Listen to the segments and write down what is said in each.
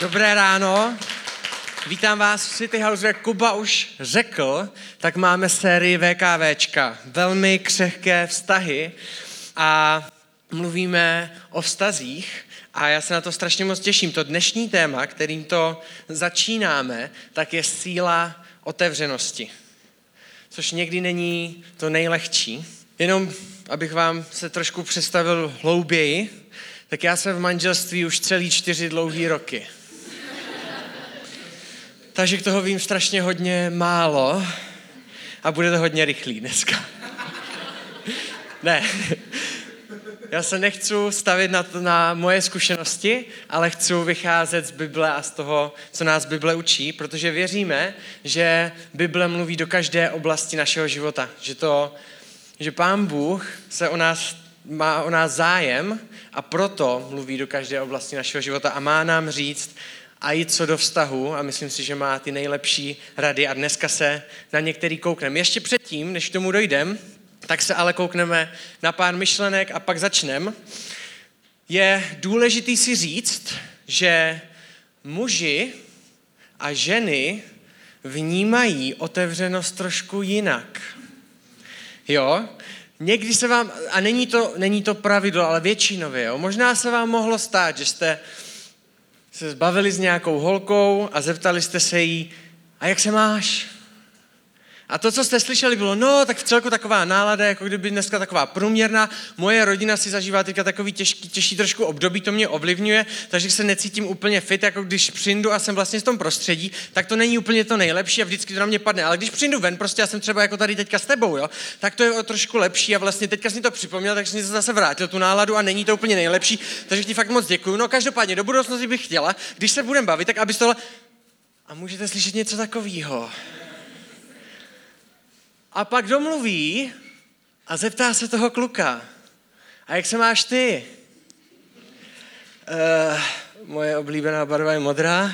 Dobré ráno. Vítám vás v City House, jak Kuba už řekl, tak máme sérii VKVčka. Velmi křehké vztahy a mluvíme o vztazích a já se na to strašně moc těším. To dnešní téma, kterým to začínáme, tak je síla otevřenosti. Což někdy není to nejlehčí. Jenom abych vám se trošku představil hlouběji, tak já jsem v manželství už celý čtyři dlouhý roky. Takže k toho vím strašně hodně málo a bude to hodně rychlý dneska. ne. Já se nechci stavit na, to, na moje zkušenosti, ale chci vycházet z Bible a z toho, co nás Bible učí, protože věříme, že Bible mluví do každé oblasti našeho života. Že, to, že Pán Bůh se o nás, má o nás zájem a proto mluví do každé oblasti našeho života a má nám říct, a jít co do vztahu a myslím si, že má ty nejlepší rady a dneska se na některý koukneme. Ještě předtím, než k tomu dojdem, tak se ale koukneme na pár myšlenek a pak začneme. Je důležitý si říct, že muži a ženy vnímají otevřenost trošku jinak. Jo? Někdy se vám, a není to, není to pravidlo, ale většinově, jo? možná se vám mohlo stát, že jste se zbavili s nějakou holkou a zeptali jste se jí, a jak se máš? A to, co jste slyšeli, bylo, no, tak v celku taková nálada, jako kdyby dneska taková průměrná. Moje rodina si zažívá teďka takový těžký, těžší trošku období, to mě ovlivňuje, takže se necítím úplně fit, jako když přijdu a jsem vlastně v tom prostředí, tak to není úplně to nejlepší a vždycky to na mě padne. Ale když přijdu ven, prostě já jsem třeba jako tady teďka s tebou, jo, tak to je o trošku lepší a vlastně teďka jsem to připomněl, takže jsem se zase vrátil tu náladu a není to úplně nejlepší, takže ti fakt moc děkuju. No každopádně do budoucnosti bych chtěla, když se budeme bavit, tak abys tohle a můžete slyšet něco takového. A pak domluví a zeptá se toho kluka. A jak se máš ty? Uh, moje oblíbená barva je modrá.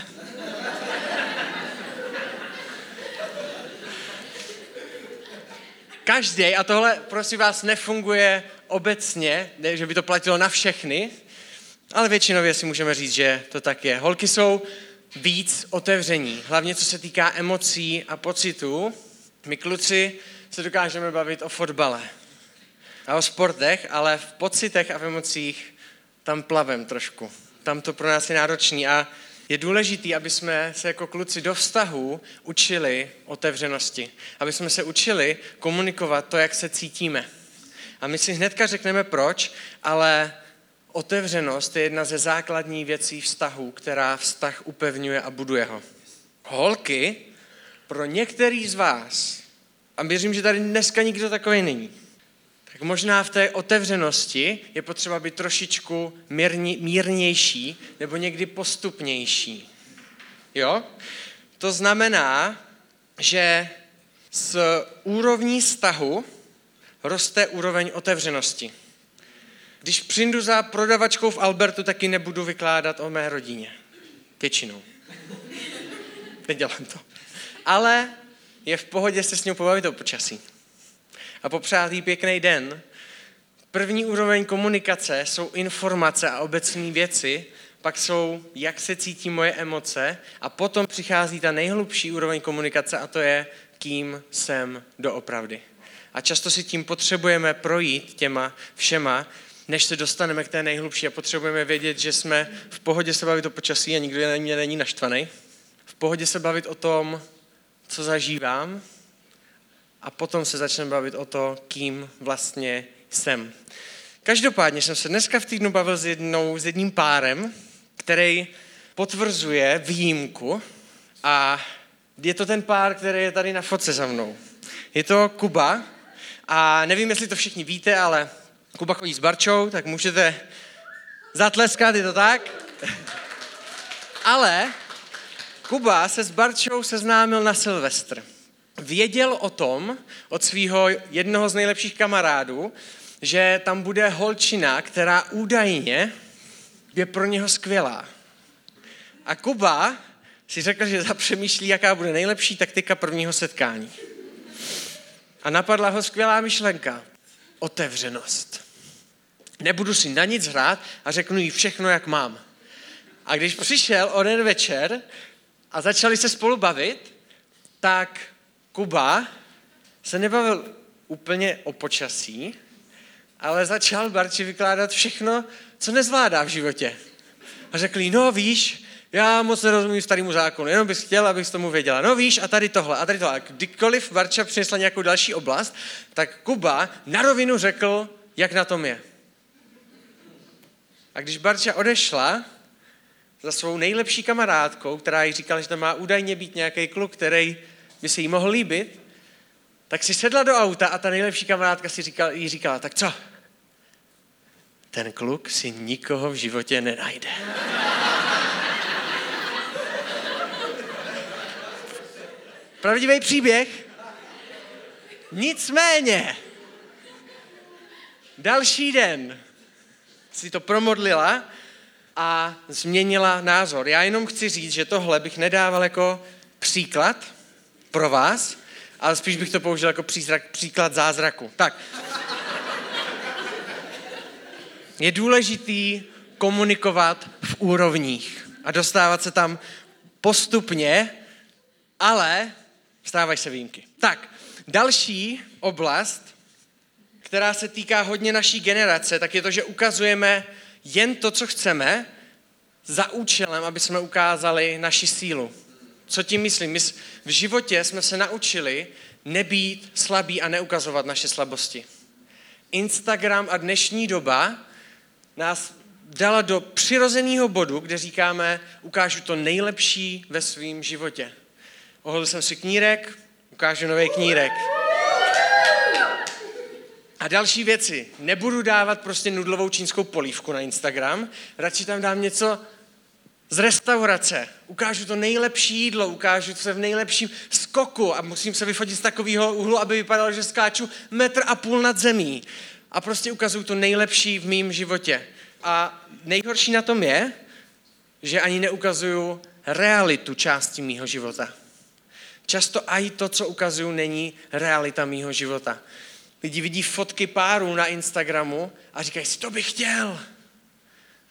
Každý, a tohle prosím vás nefunguje obecně, ne, že by to platilo na všechny, ale většinově si můžeme říct, že to tak je. Holky jsou víc otevření, hlavně co se týká emocí a pocitů. My kluci se dokážeme bavit o fotbale a o sportech, ale v pocitech a v emocích tam plavem trošku. Tam to pro nás je náročný a je důležité, aby jsme se jako kluci do vztahu učili otevřenosti. Aby jsme se učili komunikovat to, jak se cítíme. A my si hnedka řekneme proč, ale otevřenost je jedna ze základních věcí vztahu, která vztah upevňuje a buduje ho. Holky, pro některý z vás a věřím, že tady dneska nikdo takový není. Tak možná v té otevřenosti je potřeba být trošičku mírně, mírnější nebo někdy postupnější. Jo? To znamená, že z úrovní vztahu roste úroveň otevřenosti. Když přijdu za prodavačkou v Albertu, taky nebudu vykládat o mé rodině. Většinou. Nedělám to. Ale je v pohodě se s ním pobavit o počasí. A popřát jí pěkný den. První úroveň komunikace jsou informace a obecné věci, pak jsou, jak se cítí moje emoce a potom přichází ta nejhlubší úroveň komunikace a to je, kým jsem doopravdy. A často si tím potřebujeme projít těma všema, než se dostaneme k té nejhlubší a potřebujeme vědět, že jsme v pohodě se bavit o počasí a nikdo mě není naštvaný. V pohodě se bavit o tom, co zažívám a potom se začneme bavit o to, kým vlastně jsem. Každopádně jsem se dneska v týdnu bavil s, jednou, s jedním párem, který potvrzuje výjimku a je to ten pár, který je tady na fotce za mnou. Je to Kuba a nevím, jestli to všichni víte, ale Kuba chodí s Barčou, tak můžete zatleskat, je to tak? Ale Kuba se s Barčou seznámil na Silvestr. Věděl o tom od svého jednoho z nejlepších kamarádů, že tam bude holčina, která údajně je pro něho skvělá. A Kuba si řekl, že zapřemýšlí, jaká bude nejlepší taktika prvního setkání. A napadla ho skvělá myšlenka. Otevřenost. Nebudu si na nic hrát a řeknu jí všechno, jak mám. A když přišel onen večer a začali se spolu bavit, tak Kuba se nebavil úplně o počasí, ale začal Barči vykládat všechno, co nezvládá v životě. A řekl no víš, já moc nerozumím starému zákonu, jenom bys chtěl, abych tomu věděla. No víš, a tady tohle, a tady tohle. A kdykoliv Barča přinesla nějakou další oblast, tak Kuba na rovinu řekl, jak na tom je. A když Barča odešla za svou nejlepší kamarádkou, která jí říkala, že tam má údajně být nějaký kluk, který by se jí mohl líbit, tak si sedla do auta a ta nejlepší kamarádka si říkala, jí říkala, tak co? Ten kluk si nikoho v životě nenajde. Pravdivý příběh? Nicméně, další den si to promodlila a změnila názor. Já jenom chci říct, že tohle bych nedával jako příklad pro vás, ale spíš bych to použil jako přízrak, příklad zázraku. Tak. Je důležitý komunikovat v úrovních a dostávat se tam postupně, ale stávají se výjimky. Tak, další oblast, která se týká hodně naší generace, tak je to, že ukazujeme jen to, co chceme, za účelem, aby jsme ukázali naši sílu. Co tím myslím? My v životě jsme se naučili nebýt slabí a neukazovat naše slabosti. Instagram a dnešní doba nás dala do přirozeného bodu, kde říkáme, ukážu to nejlepší ve svém životě. Ohodl jsem si knírek, ukážu nový knírek. A další věci. Nebudu dávat prostě nudlovou čínskou polívku na Instagram, radši tam dám něco z restaurace. Ukážu to nejlepší jídlo, ukážu se v nejlepším skoku a musím se vyfotit z takového úhlu, aby vypadalo, že skáču metr a půl nad zemí. A prostě ukazuju to nejlepší v mém životě. A nejhorší na tom je, že ani neukazuju realitu části mýho života. Často i to, co ukazuju, není realita mýho života. Lidi vidí fotky párů na Instagramu a říkají si, to bych chtěl.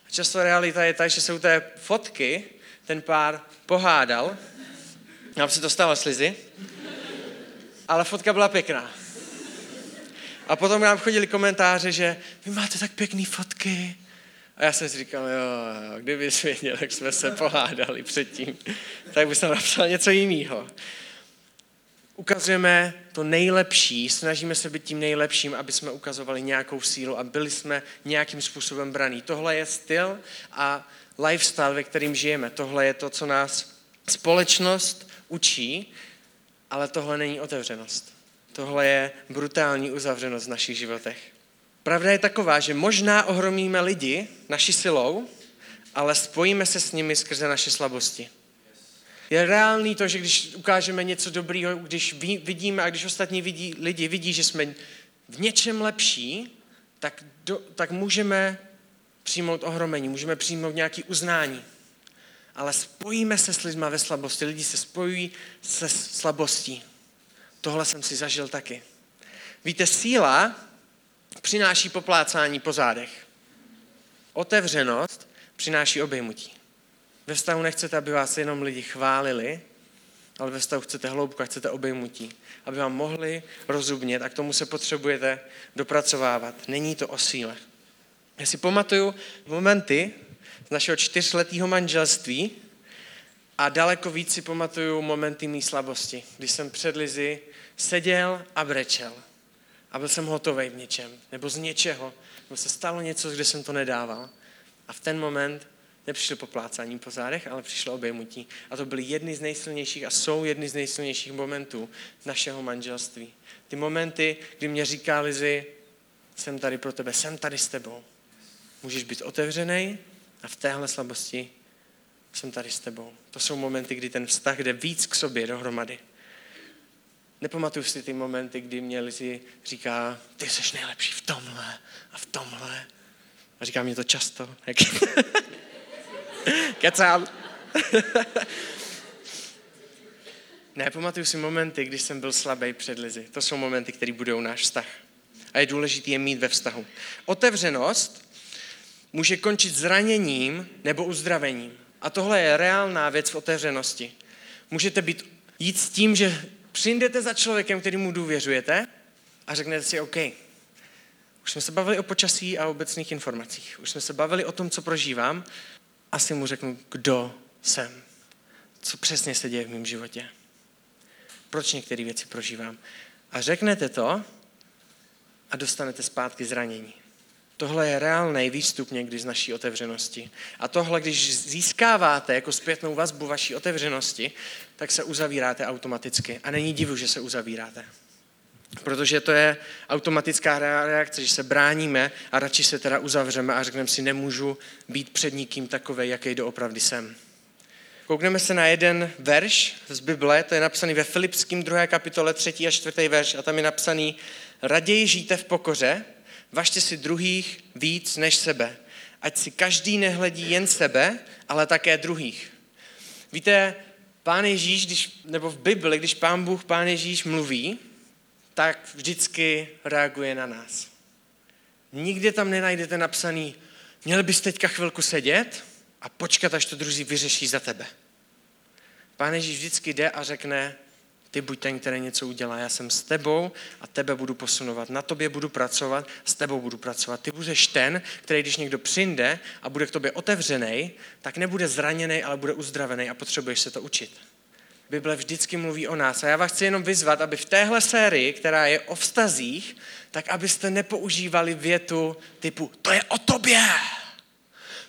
A často realita je ta, že se u té fotky ten pár pohádal. Nám se to stalo slizy. Ale fotka byla pěkná. A potom nám chodili komentáře, že vy máte tak pěkné fotky. A já jsem si říkal, jo, kdyby věděl, jak jsme se pohádali předtím, tak bych napsal něco jiného ukazujeme to nejlepší, snažíme se být tím nejlepším, aby jsme ukazovali nějakou sílu a byli jsme nějakým způsobem braní. Tohle je styl a lifestyle, ve kterým žijeme. Tohle je to, co nás společnost učí, ale tohle není otevřenost. Tohle je brutální uzavřenost v našich životech. Pravda je taková, že možná ohromíme lidi naší silou, ale spojíme se s nimi skrze naše slabosti. Je reálný to, že když ukážeme něco dobrýho, když vidíme a když ostatní vidí, lidi vidí, že jsme v něčem lepší, tak, do, tak můžeme přijmout ohromení, můžeme přijmout nějaké uznání. Ale spojíme se s lidmi ve slabosti. Lidi se spojují se slabostí. Tohle jsem si zažil taky. Víte, síla přináší poplácání po zádech. Otevřenost přináší obejmutí. Ve vztahu nechcete, aby vás jenom lidi chválili, ale ve vztahu chcete hloubku chcete obejmutí. Aby vám mohli rozumět a k tomu se potřebujete dopracovávat. Není to o síle. Já si pamatuju momenty z našeho čtyřletého manželství a daleko víc si pamatuju momenty mý slabosti, když jsem před Lizy seděl a brečel. A byl jsem hotový v něčem, nebo z něčeho, nebo se stalo něco, kde jsem to nedával. A v ten moment nepřišlo poplácání po zádech, ale přišlo obejmutí. A to byly jedny z nejsilnějších a jsou jedny z nejsilnějších momentů našeho manželství. Ty momenty, kdy mě říká Lizy, jsem tady pro tebe, jsem tady s tebou. Můžeš být otevřený a v téhle slabosti jsem tady s tebou. To jsou momenty, kdy ten vztah jde víc k sobě dohromady. Nepamatuju si ty momenty, kdy mě Lizy říká, ty jsi nejlepší v tomhle a v tomhle. A říká mě to často. Kecám. ne, pamatuju si momenty, když jsem byl slabý před Lizy. To jsou momenty, které budou náš vztah. A je důležité je mít ve vztahu. Otevřenost může končit zraněním nebo uzdravením. A tohle je reálná věc v otevřenosti. Můžete být, jít s tím, že přijdete za člověkem, který mu důvěřujete a řeknete si, OK, už jsme se bavili o počasí a obecných informacích. Už jsme se bavili o tom, co prožívám. Asi mu řeknu, kdo jsem. Co přesně se děje v mém životě. Proč některé věci prožívám. A řeknete to a dostanete zpátky zranění. Tohle je reálný výstup někdy z naší otevřenosti. A tohle, když získáváte jako zpětnou vazbu vaší otevřenosti, tak se uzavíráte automaticky. A není divu, že se uzavíráte. Protože to je automatická reakce, že se bráníme a radši se teda uzavřeme a řekneme si, nemůžu být před nikým takový, jaký doopravdy jsem. Koukneme se na jeden verš z Bible, to je napsaný ve Filipském 2. kapitole 3. a 4. verš a tam je napsaný Raději žijte v pokoře, vašte si druhých víc než sebe. Ať si každý nehledí jen sebe, ale také druhých. Víte, Pán Ježíš, když, nebo v Bibli, když Pán Bůh, Pán Ježíš mluví, tak vždycky reaguje na nás. Nikde tam nenajdete napsaný, měl bys teďka chvilku sedět a počkat, až to druzí vyřeší za tebe. Pán Ježíš vždycky jde a řekne, ty buď ten, který něco udělá. Já jsem s tebou a tebe budu posunovat. Na tobě budu pracovat, s tebou budu pracovat. Ty budeš ten, který když někdo přijde a bude k tobě otevřený, tak nebude zraněný, ale bude uzdravený a potřebuješ se to učit. Bible vždycky mluví o nás. A já vás chci jenom vyzvat, aby v téhle sérii, která je o vztazích, tak abyste nepoužívali větu typu to je o tobě.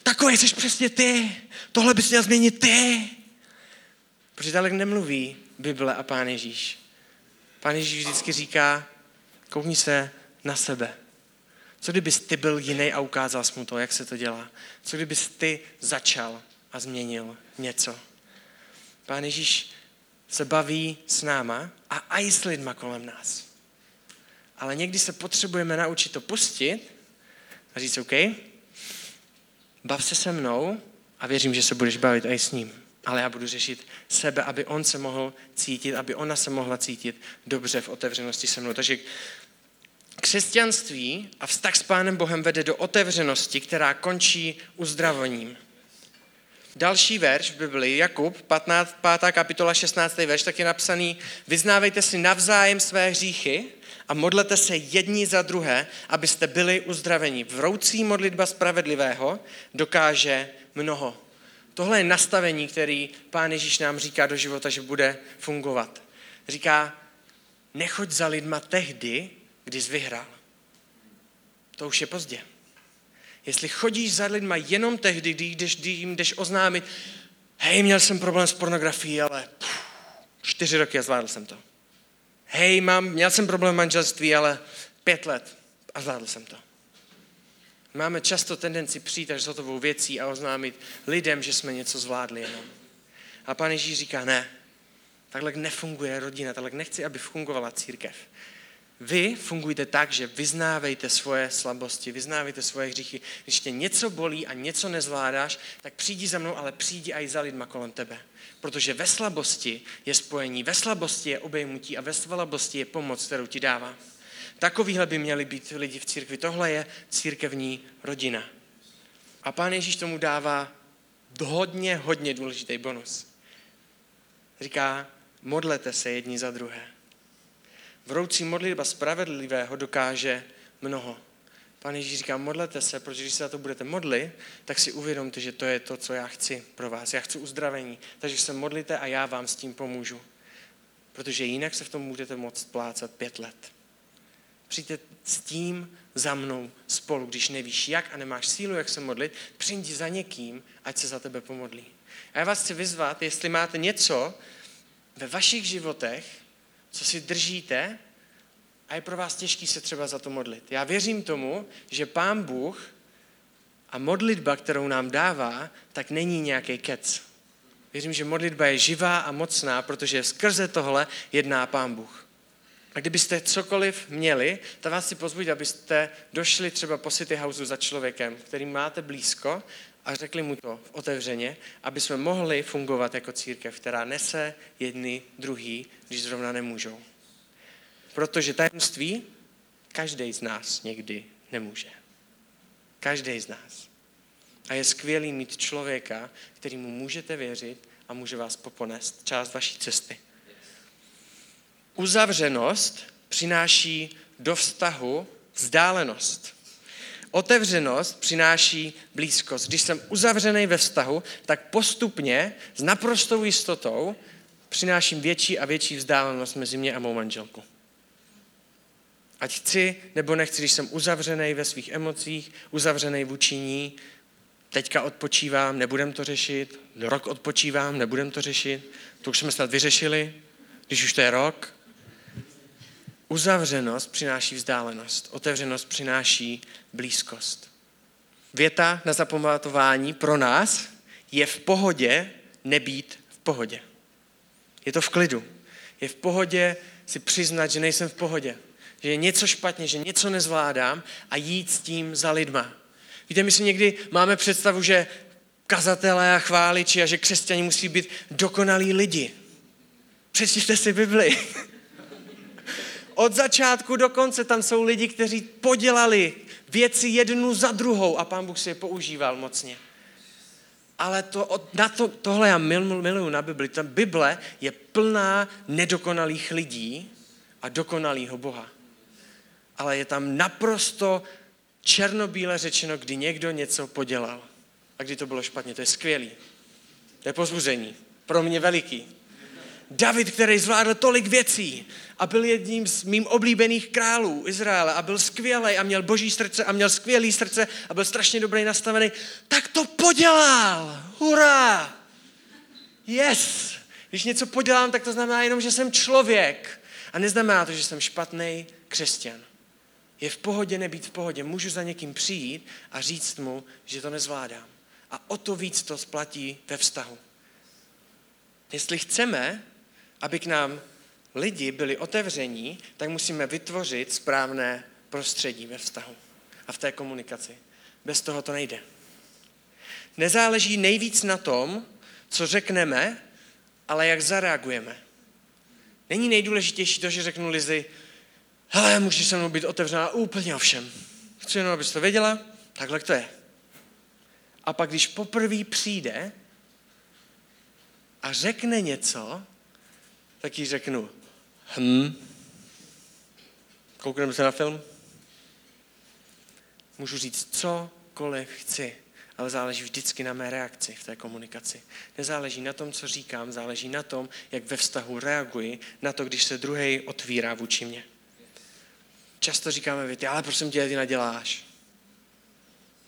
Takový jsi přesně ty. Tohle bys měl změnit ty. Protože tak nemluví Bible a Pán Ježíš. Pán Ježíš vždycky říká, koukni se na sebe. Co kdybys ty byl jiný a ukázal jsi mu to, jak se to dělá? Co kdybys ty začal a změnil něco? Pán Ježíš se baví s náma a i s lidma kolem nás. Ale někdy se potřebujeme naučit to pustit a říct, OK, bav se se mnou a věřím, že se budeš bavit i s ním. Ale já budu řešit sebe, aby on se mohl cítit, aby ona se mohla cítit dobře v otevřenosti se mnou. Takže křesťanství a vztah s Pánem Bohem vede do otevřenosti, která končí uzdravením. Další verš v Biblii, Jakub, 15, 5. kapitola, 16. verš, tak je napsaný, vyznávejte si navzájem své hříchy a modlete se jedni za druhé, abyste byli uzdraveni. Vroucí modlitba spravedlivého dokáže mnoho. Tohle je nastavení, který Pán Ježíš nám říká do života, že bude fungovat. Říká, nechoď za lidma tehdy, kdy jsi vyhrál. To už je pozdě. Jestli chodíš za lidma jenom tehdy, kdy, jdeš, kdy jim jdeš oznámit, hej, měl jsem problém s pornografií, ale pff, čtyři roky a zvládl jsem to. Hej, mám, měl jsem problém v manželství, ale pět let a zvládl jsem to. Máme často tendenci přijít až s hotovou věcí a oznámit lidem, že jsme něco zvládli jenom. A pán Ježíš říká, ne, takhle nefunguje rodina, takhle nechci, aby fungovala církev. Vy fungujte tak, že vyznávejte svoje slabosti, vyznávejte svoje hříchy. Když tě něco bolí a něco nezvládáš, tak přijdi za mnou, ale přijdi i za lidma kolem tebe. Protože ve slabosti je spojení, ve slabosti je obejmutí a ve slabosti je pomoc, kterou ti dává. Takovýhle by měli být lidi v církvi. Tohle je církevní rodina. A pán Ježíš tomu dává hodně, hodně důležitý bonus. Říká, modlete se jedni za druhé. Vroucí modlitba spravedlivého dokáže mnoho. Pan Ježíš říká, modlete se, protože když se za to budete modlit, tak si uvědomte, že to je to, co já chci pro vás. Já chci uzdravení, takže se modlite a já vám s tím pomůžu. Protože jinak se v tom budete moct plácat pět let. Přijďte s tím za mnou spolu, když nevíš jak a nemáš sílu, jak se modlit, přijdi za někým, ať se za tebe pomodlí. A já vás chci vyzvat, jestli máte něco ve vašich životech, co si držíte a je pro vás těžký se třeba za to modlit. Já věřím tomu, že Pán Bůh a modlitba, kterou nám dává, tak není nějaký kec. Věřím, že modlitba je živá a mocná, protože skrze tohle jedná Pán Bůh. A kdybyste cokoliv měli, tak vás si pozbuď, abyste došli třeba po City Houseu za člověkem, který máte blízko a řekli mu to otevřeně, aby jsme mohli fungovat jako církev, která nese jedny druhý, když zrovna nemůžou. Protože tajemství každý z nás někdy nemůže. Každý z nás. A je skvělý mít člověka, kterýmu můžete věřit a může vás poponést část vaší cesty. Uzavřenost přináší do vztahu vzdálenost. Otevřenost přináší blízkost. Když jsem uzavřený ve vztahu, tak postupně s naprostou jistotou přináším větší a větší vzdálenost mezi mě a mou manželku. Ať chci nebo nechci, když jsem uzavřený ve svých emocích, uzavřený vůči ní, teďka odpočívám, nebudem to řešit, rok odpočívám, nebudem to řešit, to už jsme snad vyřešili, když už to je rok. Uzavřenost přináší vzdálenost, otevřenost přináší blízkost. Věta na zapamatování pro nás je v pohodě nebýt v pohodě. Je to v klidu. Je v pohodě si přiznat, že nejsem v pohodě. Že je něco špatně, že něco nezvládám a jít s tím za lidma. Víte, my si někdy máme představu, že kazatelé a chváliči a že křesťani musí být dokonalí lidi. Přečtěte si Bibli. Od začátku do konce tam jsou lidi, kteří podělali věci jednu za druhou a pán Bůh si je používal mocně. Ale to, na to, tohle já mil, miluju na Bibli. Ta Bible je plná nedokonalých lidí a dokonalého Boha. Ale je tam naprosto černobíle řečeno, kdy někdo něco podělal. A kdy to bylo špatně. To je skvělý. To je pozbuzení. Pro mě veliký. David, který zvládl tolik věcí a byl jedním z mým oblíbených králů Izraele a byl skvělý a měl boží srdce a měl skvělý srdce a byl strašně dobrý nastavený, tak to podělal. Hurá! Yes! Když něco podělám, tak to znamená jenom, že jsem člověk. A neznamená to, že jsem špatný křesťan. Je v pohodě nebýt v pohodě. Můžu za někým přijít a říct mu, že to nezvládám. A o to víc to splatí ve vztahu. Jestli chceme, aby k nám lidi byli otevření, tak musíme vytvořit správné prostředí ve vztahu a v té komunikaci. Bez toho to nejde. Nezáleží nejvíc na tom, co řekneme, ale jak zareagujeme. Není nejdůležitější to, že řeknu Lizi, hele, můžeš se mnou být otevřená úplně o všem. Chci jenom, abys to věděla, takhle to je. A pak, když poprvé přijde a řekne něco, tak jí řeknu, hm, koukneme se na film? Můžu říct cokoliv chci, ale záleží vždycky na mé reakci v té komunikaci. Nezáleží na tom, co říkám, záleží na tom, jak ve vztahu reaguji na to, když se druhý otvírá vůči mně. Často říkáme věty, ale prosím tě, ty naděláš.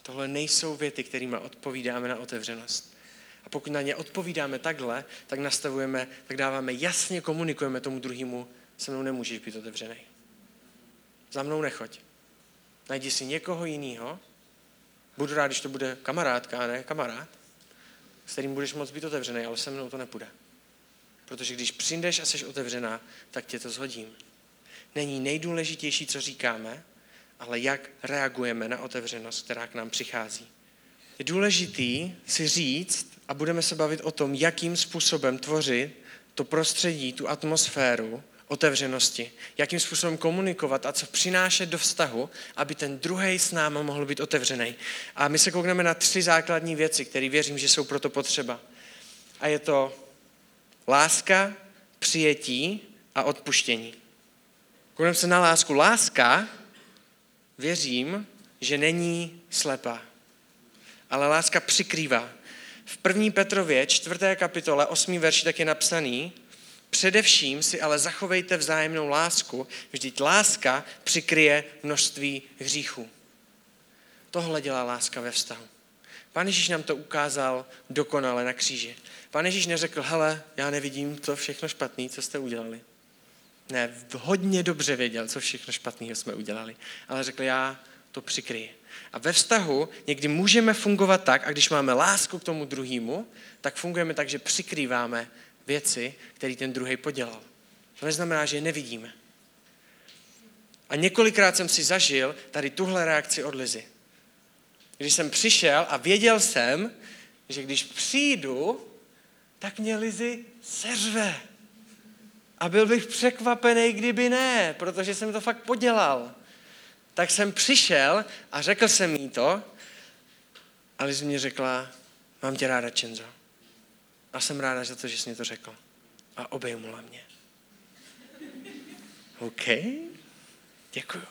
Tohle nejsou věty, kterými odpovídáme na otevřenost. A pokud na ně odpovídáme takhle, tak nastavujeme, tak dáváme, jasně komunikujeme tomu druhému, se mnou nemůžeš být otevřený. Za mnou nechoď. Najdi si někoho jiného. Budu rád, když to bude kamarádka, a ne kamarád, s kterým budeš moct být otevřený, ale se mnou to nepůjde. Protože když přijdeš a jsi otevřená, tak tě to zhodím. Není nejdůležitější, co říkáme, ale jak reagujeme na otevřenost, která k nám přichází. Je důležitý si říct, a budeme se bavit o tom, jakým způsobem tvořit to prostředí, tu atmosféru otevřenosti, jakým způsobem komunikovat a co přinášet do vztahu, aby ten druhý s náma mohl být otevřený. A my se koukneme na tři základní věci, které věřím, že jsou proto potřeba. A je to láska, přijetí a odpuštění. Koukneme se na lásku. Láska, věřím, že není slepá, ale láska přikrývá. V 1. Petrově, 4. kapitole, 8. verši tak je napsaný, Především si ale zachovejte vzájemnou lásku, vždyť láska přikryje množství hříchů. Tohle dělá láska ve vztahu. Pán Ježíš nám to ukázal dokonale na kříži. Pán Ježíš neřekl, hele, já nevidím to všechno špatný, co jste udělali. Ne, hodně dobře věděl, co všechno špatného jsme udělali, ale řekl, já to přikryji. A ve vztahu někdy můžeme fungovat tak, a když máme lásku k tomu druhému, tak fungujeme tak, že přikrýváme věci, které ten druhý podělal. To neznamená, že je nevidíme. A několikrát jsem si zažil tady tuhle reakci od Lizy. Když jsem přišel a věděl jsem, že když přijdu, tak mě Lizy seřve. A byl bych překvapený, kdyby ne, protože jsem to fakt podělal. Tak jsem přišel a řekl jsem jí to A Liz mě řekla, mám tě ráda, Čenzo. A jsem ráda za to, že jsi mi to řekl. A obejmula mě. OK, děkuju.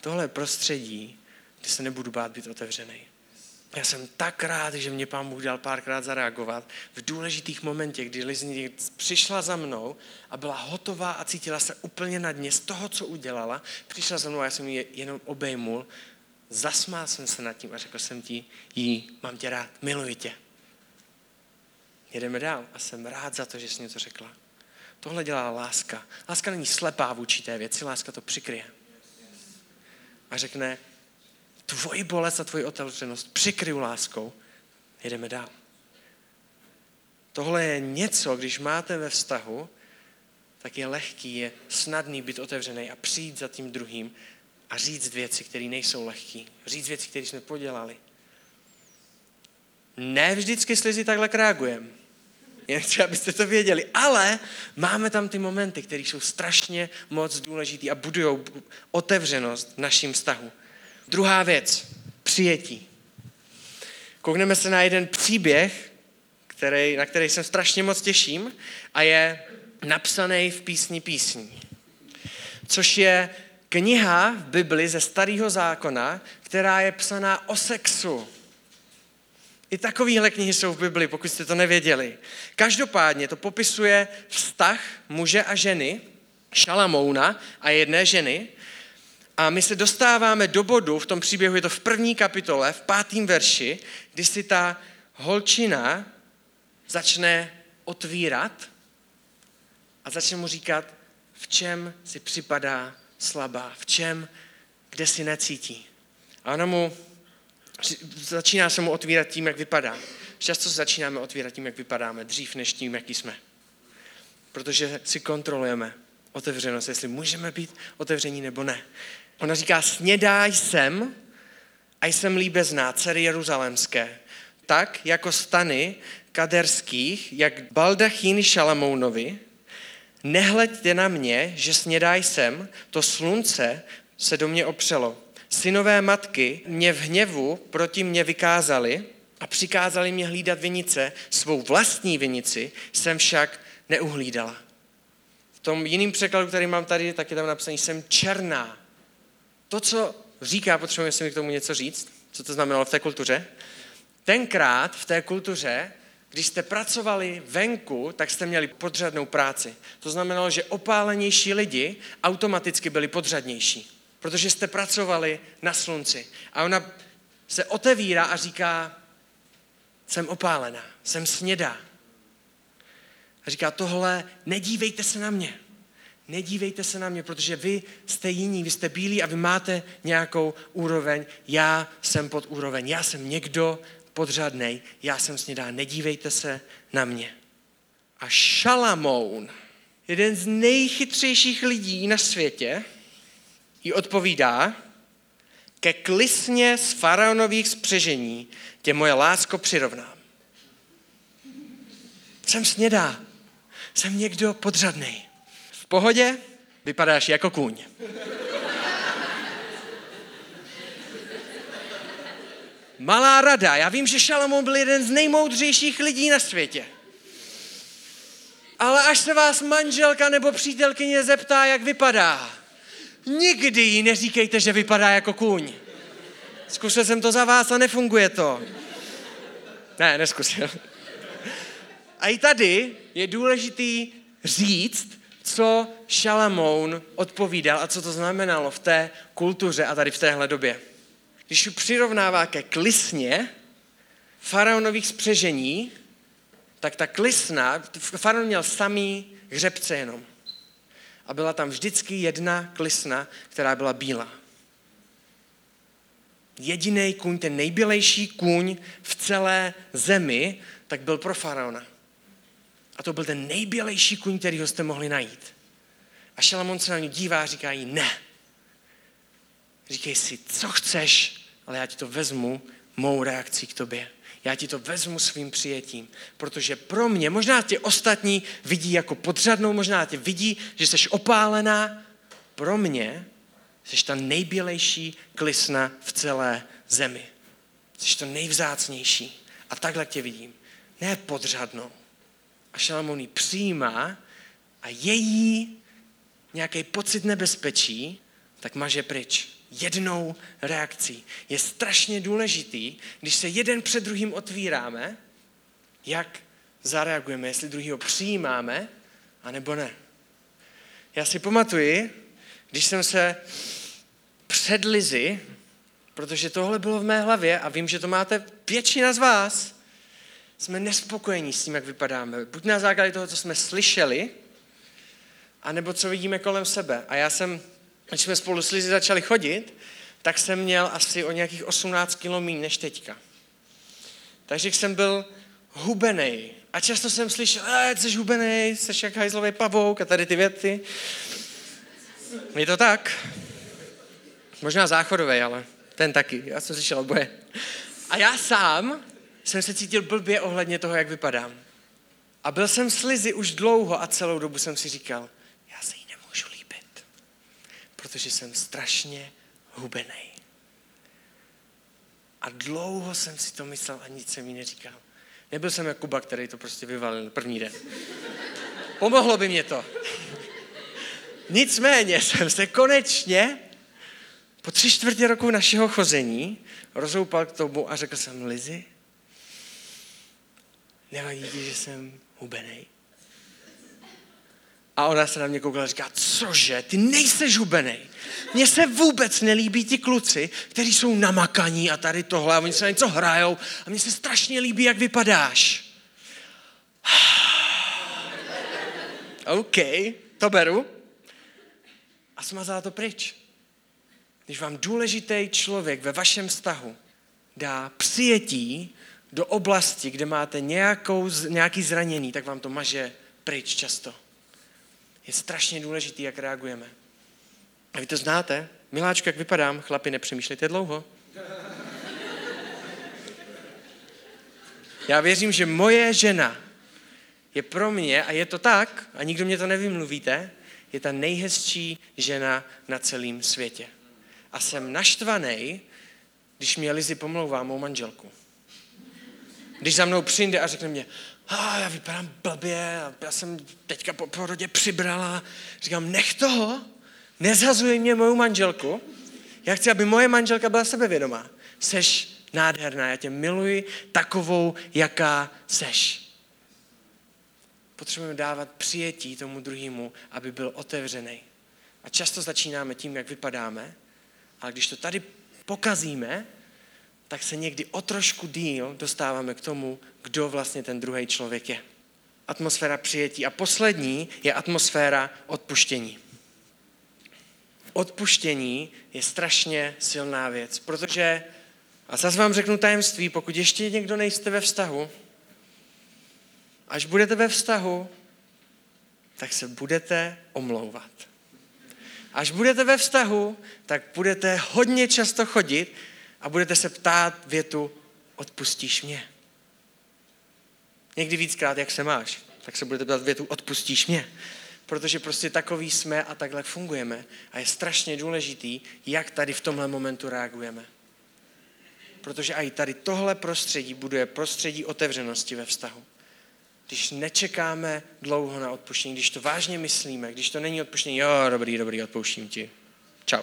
Tohle je prostředí, kde se nebudu bát být otevřený. Já jsem tak rád, že mě pán Bůh dal párkrát zareagovat v důležitých momentech, kdy Lizni přišla za mnou a byla hotová a cítila se úplně na dně z toho, co udělala. Přišla za mnou a já jsem ji jenom obejmul, zasmál jsem se nad tím a řekl jsem ti, jí, mám tě rád, miluji tě. Jedeme dál a jsem rád za to, že jsi to řekla. Tohle dělá láska. Láska není slepá vůči té věci, láska to přikryje. A řekne, tvoji bolest a tvoji otevřenost přikryju láskou. Jedeme dál. Tohle je něco, když máte ve vztahu, tak je lehký, je snadný být otevřený a přijít za tím druhým a říct věci, které nejsou lehké. Říct věci, které jsme podělali. Ne vždycky s Lizy takhle reagujeme. Jen chci, abyste to věděli. Ale máme tam ty momenty, které jsou strašně moc důležitý a budují otevřenost v naším vztahu. Druhá věc, přijetí. Koukneme se na jeden příběh, který, na který jsem strašně moc těším a je napsaný v písni písní. Což je kniha v Bibli ze starého zákona, která je psaná o sexu. I takovéhle knihy jsou v Bibli, pokud jste to nevěděli. Každopádně to popisuje vztah muže a ženy, Šalamouna a jedné ženy. A my se dostáváme do bodu, v tom příběhu je to v první kapitole, v pátém verši, kdy si ta holčina začne otvírat a začne mu říkat, v čem si připadá slabá, v čem, kde si necítí. A ona mu začíná se mu otvírat tím, jak vypadá. Často začínáme otvírat tím, jak vypadáme, dřív než tím, jaký jsme. Protože si kontrolujeme otevřenost, jestli můžeme být otevření nebo ne. Ona říká, snědá jsem a jsem líbezná, dcery Jeruzalémské, tak jako stany kaderských, jak baldachíny Šalamounovi, nehleďte na mě, že snědá jsem, to slunce se do mě opřelo synové matky mě v hněvu proti mě vykázali a přikázali mě hlídat vinice, svou vlastní vinici jsem však neuhlídala. V tom jiném překladu, který mám tady, tak je tam napsaný, jsem černá. To, co říká, potřebujeme si k tomu něco říct, co to znamenalo v té kultuře. Tenkrát v té kultuře, když jste pracovali venku, tak jste měli podřadnou práci. To znamenalo, že opálenější lidi automaticky byli podřadnější protože jste pracovali na slunci. A ona se otevírá a říká, jsem opálená, jsem snědá. A říká, tohle, nedívejte se na mě. Nedívejte se na mě, protože vy jste jiní, vy jste bílí a vy máte nějakou úroveň. Já jsem pod úroveň, já jsem někdo podřadnej, já jsem snědá, nedívejte se na mě. A Šalamoun, jeden z nejchytřejších lidí na světě, jí odpovídá, ke klisně z faraonových spřežení tě moje lásko přirovnám. Jsem snědá, jsem někdo podřadný. Pohodě vypadáš jako kůň. Malá rada. Já vím, že Šalamón byl jeden z nejmoudřejších lidí na světě. Ale až se vás manželka nebo přítelkyně zeptá, jak vypadá, Nikdy jí neříkejte, že vypadá jako kůň. Zkusil jsem to za vás a nefunguje to. Ne, neskusil. A i tady je důležitý říct, co Šalamoun odpovídal a co to znamenalo v té kultuře a tady v téhle době. Když ji přirovnává ke klisně faraonových spřežení, tak ta klisna, faraon měl samý hřebce jenom a byla tam vždycky jedna klisna, která byla bílá. Jediný kůň, ten nejbělejší kůň v celé zemi, tak byl pro faraona. A to byl ten nejbělejší kůň, který jste mohli najít. A Šalamon se na něj dívá a říká jí, ne. Říkej si, co chceš, ale já ti to vezmu mou reakcí k tobě. Já ti to vezmu svým přijetím, protože pro mě, možná tě ostatní vidí jako podřadnou, možná tě vidí, že jsi opálená, pro mě jsi ta nejbělejší klisna v celé zemi. Jsi to nejvzácnější. A takhle tě vidím. Ne podřadnou. A Šalamoun ji přijímá a její nějaký pocit nebezpečí, tak maže pryč. Jednou reakcí. Je strašně důležitý, když se jeden před druhým otvíráme, jak zareagujeme, jestli druhýho přijímáme, anebo ne. Já si pamatuji, když jsem se před Lizy, protože tohle bylo v mé hlavě a vím, že to máte většina z vás, jsme nespokojení s tím, jak vypadáme. Buď na základě toho, co jsme slyšeli, anebo co vidíme kolem sebe. A já jsem, když jsme spolu s Lizy začali chodit, tak jsem měl asi o nějakých 18 kg méně než teďka. Takže jsem byl hubený. A často jsem slyšel, eh, jsi hubený, jsi jak hajzlový pavouk a tady ty věty. Je to tak? Možná záchodový, ale ten taky. Já jsem slyšel oboje. A já sám jsem se cítil blbě ohledně toho, jak vypadám. A byl jsem slizy už dlouho a celou dobu jsem si říkal, já se jí nemůžu líbit, protože jsem strašně hubený. A dlouho jsem si to myslel a nic jsem jí neříkal. Nebyl jsem jako Kuba, který to prostě vyvalil první den. Pomohlo by mě to. Nicméně jsem se konečně po tři čtvrtě roku našeho chození rozoupal k tomu a řekl jsem, Lizi, nevadí ti, že jsem hubený. A ona se na mě koukala a říká, cože, ty nejseš hubený. Mně se vůbec nelíbí ti kluci, kteří jsou namakaní a tady tohle a oni se na něco hrajou a mně se strašně líbí, jak vypadáš. OK, to beru a smazala to pryč. Když vám důležitý člověk ve vašem vztahu dá přijetí do oblasti, kde máte nějakou, nějaký zranění, tak vám to maže pryč často. Je strašně důležitý, jak reagujeme. A vy to znáte? Miláčku, jak vypadám? Chlapi, nepřemýšlejte dlouho. Já věřím, že moje žena je pro mě, a je to tak, a nikdo mě to nevymluvíte, je ta nejhezčí žena na celém světě. A jsem naštvaný, když mě Lizy pomlouvá mou manželku. Když za mnou přijde a řekne mě, a já vypadám blbě, já jsem teďka po porodě přibrala. Říkám, nech toho, nezhazuj mě mou manželku. Já chci, aby moje manželka byla sebevědomá. Seš nádherná, já tě miluji takovou, jaká seš potřebujeme dávat přijetí tomu druhému, aby byl otevřený. A často začínáme tím, jak vypadáme, ale když to tady pokazíme, tak se někdy o trošku díl dostáváme k tomu, kdo vlastně ten druhý člověk je. Atmosféra přijetí. A poslední je atmosféra odpuštění. Odpuštění je strašně silná věc, protože, a zase vám řeknu tajemství, pokud ještě někdo nejste ve vztahu, až budete ve vztahu, tak se budete omlouvat. Až budete ve vztahu, tak budete hodně často chodit a budete se ptát větu, odpustíš mě. Někdy víckrát, jak se máš, tak se budete ptát větu, odpustíš mě. Protože prostě takový jsme a takhle fungujeme. A je strašně důležitý, jak tady v tomhle momentu reagujeme. Protože i tady tohle prostředí buduje prostředí otevřenosti ve vztahu když nečekáme dlouho na odpuštění, když to vážně myslíme, když to není odpuštění, jo, dobrý, dobrý, odpouštím ti. Čau.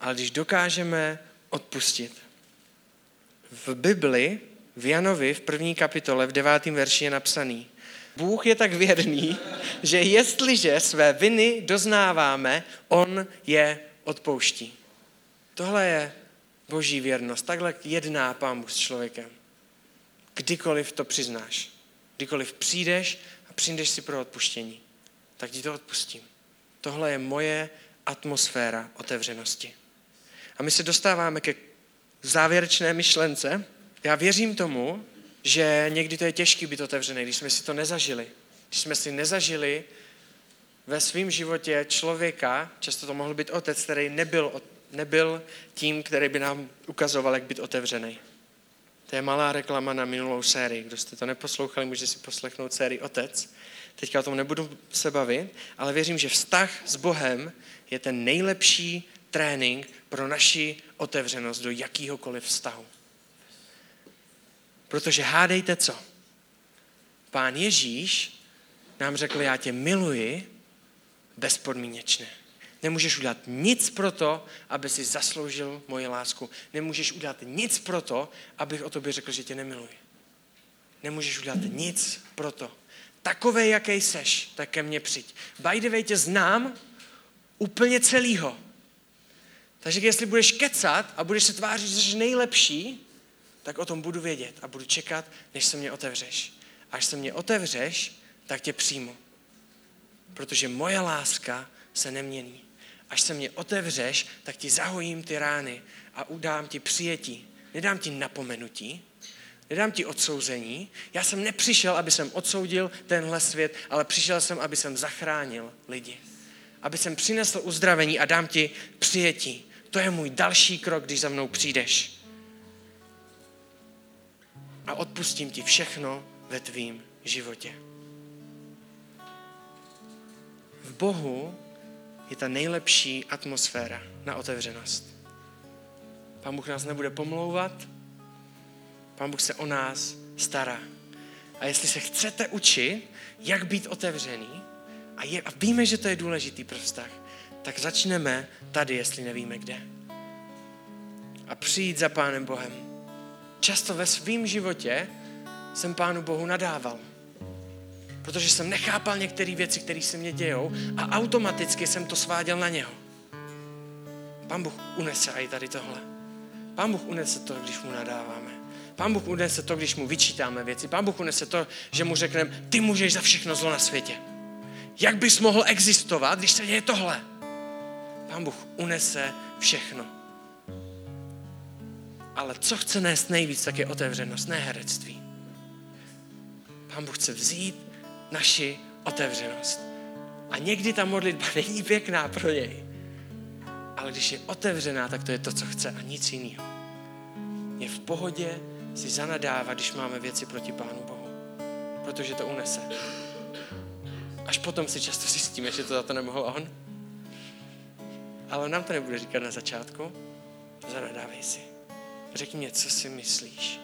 Ale když dokážeme odpustit. V Bibli, v Janovi, v první kapitole, v devátém verši je napsaný, Bůh je tak věrný, že jestliže své viny doznáváme, On je odpouští. Tohle je boží věrnost. Takhle jedná Pán Bůh s člověkem. Kdykoliv to přiznáš. Kdykoliv přijdeš a přijdeš si pro odpuštění, tak ti to odpustím. Tohle je moje atmosféra otevřenosti. A my se dostáváme ke závěrečné myšlence. Já věřím tomu, že někdy to je těžké být otevřený, když jsme si to nezažili. Když jsme si nezažili ve svém životě člověka, často to mohl být otec, který nebyl, nebyl tím, který by nám ukazoval, jak být otevřený. To je malá reklama na minulou sérii. Kdo jste to neposlouchali, můžete si poslechnout sérii Otec. Teďka o tom nebudu se bavit, ale věřím, že vztah s Bohem je ten nejlepší trénink pro naši otevřenost do jakýhokoliv vztahu. Protože hádejte co? Pán Ježíš nám řekl, já tě miluji bezpodmínečně. Nemůžeš udělat nic pro to, aby si zasloužil moji lásku. Nemůžeš udělat nic pro to, abych o tobě řekl, že tě nemiluji. Nemůžeš udělat nic pro to. Takové, jaký seš, tak ke mně přijď. Way, tě znám úplně celýho. Takže jestli budeš kecat a budeš se tvářit, že jsi nejlepší, tak o tom budu vědět a budu čekat, než se mě otevřeš. Až se mě otevřeš, tak tě přijmu. Protože moje láska se nemění. Až se mě otevřeš, tak ti zahojím ty rány a udám ti přijetí. Nedám ti napomenutí, nedám ti odsouzení. Já jsem nepřišel, aby jsem odsoudil tenhle svět, ale přišel jsem, aby jsem zachránil lidi. Aby jsem přinesl uzdravení a dám ti přijetí. To je můj další krok, když za mnou přijdeš. A odpustím ti všechno ve tvým životě. V Bohu je ta nejlepší atmosféra na otevřenost. Pán Bůh nás nebude pomlouvat, Pán Bůh se o nás stará. A jestli se chcete učit, jak být otevřený, a, je, a víme, že to je důležitý pro vztah, tak začneme tady, jestli nevíme kde. A přijít za Pánem Bohem. Často ve svém životě jsem Pánu Bohu nadával. Protože jsem nechápal některé věci, které se mě dějou a automaticky jsem to sváděl na něho. Pán Bůh unese i tady tohle. Pán Bůh unese to, když mu nadáváme. Pán Bůh unese to, když mu vyčítáme věci. Pán Bůh unese to, že mu řekneme, ty můžeš za všechno zlo na světě. Jak bys mohl existovat, když se děje tohle? Pán Bůh unese všechno. Ale co chce nést nejvíc, tak je otevřenost, ne herectví. Pán Bůh chce vzít naši otevřenost. A někdy ta modlitba není pěkná pro něj. Ale když je otevřená, tak to je to, co chce a nic jiného. Je v pohodě si zanadávat, když máme věci proti Pánu Bohu. Protože to unese. Až potom si často zjistíme, že to za to nemohl on. Ale nám to nebude říkat na začátku. Zanadávej si. Řekni mě, co si myslíš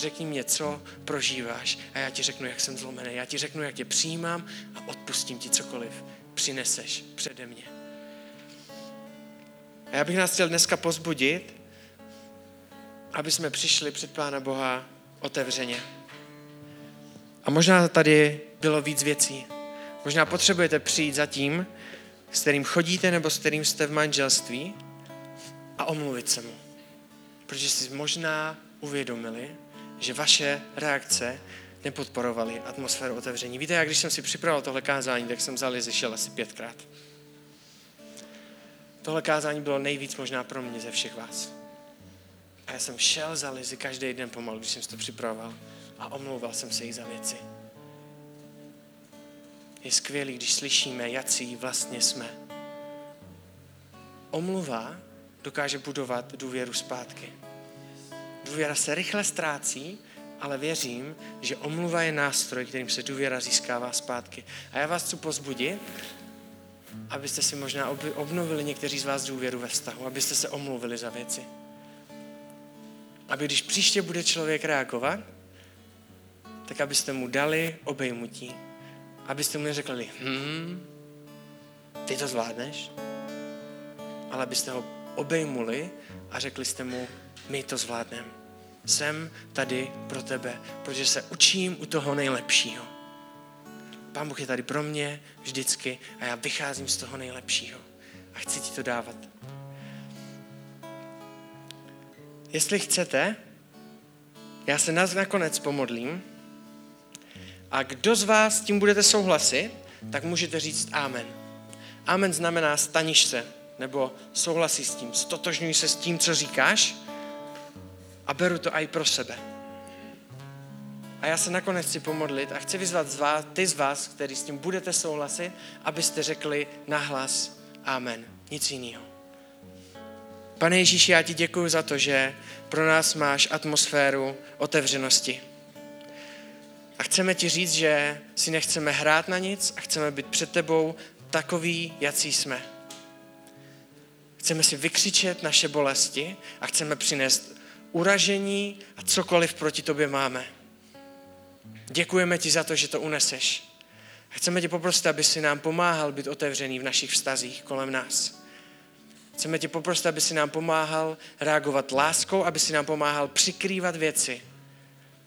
řekni mě, co prožíváš a já ti řeknu, jak jsem zlomený. Já ti řeknu, jak tě přijímám a odpustím ti cokoliv přineseš přede mě. A já bych nás chtěl dneska pozbudit, aby jsme přišli před Pána Boha otevřeně. A možná tady bylo víc věcí. Možná potřebujete přijít za tím, s kterým chodíte nebo s kterým jste v manželství a omluvit se mu. Protože si možná uvědomili, že vaše reakce nepodporovaly atmosféru otevření. Víte, jak když jsem si připravoval tohle kázání, tak jsem vzal šel asi pětkrát. Tohle kázání bylo nejvíc možná pro mě ze všech vás. A já jsem šel za Lizy každý den pomalu, když jsem si to připravoval a omlouval jsem se jí za věci. Je skvělý, když slyšíme, jací vlastně jsme. Omluva dokáže budovat důvěru zpátky. Důvěra se rychle ztrácí, ale věřím, že omluva je nástroj, kterým se důvěra získává zpátky. A já vás chci pozbudit, abyste si možná obnovili někteří z vás důvěru ve vztahu, abyste se omluvili za věci. Aby když příště bude člověk reagovat, tak abyste mu dali obejmutí. Abyste mu neřekli, hm, ty to zvládneš, ale abyste ho obejmuli a řekli jste mu, my to zvládneme. Jsem tady pro tebe, protože se učím u toho nejlepšího. Pán Bůh je tady pro mě vždycky a já vycházím z toho nejlepšího a chci ti to dávat. Jestli chcete, já se nás nakonec pomodlím a kdo z vás s tím budete souhlasit, tak můžete říct amen. Amen znamená staniš se, nebo souhlasí s tím, stotožňuj se s tím, co říkáš a beru to i pro sebe. A já se nakonec chci pomodlit a chci vyzvat z vás, ty z vás, kteří s tím budete souhlasit, abyste řekli nahlas Amen. Nic jiného. Pane Ježíši, já ti děkuji za to, že pro nás máš atmosféru otevřenosti. A chceme ti říct, že si nechceme hrát na nic a chceme být před tebou takový, jací jsme. Chceme si vykřičet naše bolesti a chceme přinést uražení a cokoliv proti tobě máme. Děkujeme ti za to, že to uneseš. Chceme tě poprosit, aby si nám pomáhal být otevřený v našich vztazích kolem nás. Chceme tě poprosit, aby si nám pomáhal reagovat láskou, aby si nám pomáhal přikrývat věci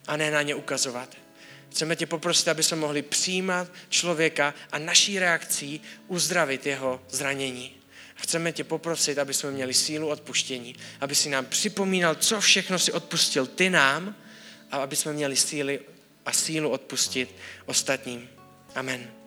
a ne na ně ukazovat. Chceme tě poprosit, aby jsme mohli přijímat člověka a naší reakcí uzdravit jeho zranění. Chceme tě poprosit, aby jsme měli sílu odpuštění, aby si nám připomínal, co všechno si odpustil ty nám a aby jsme měli síly a sílu odpustit ostatním. Amen.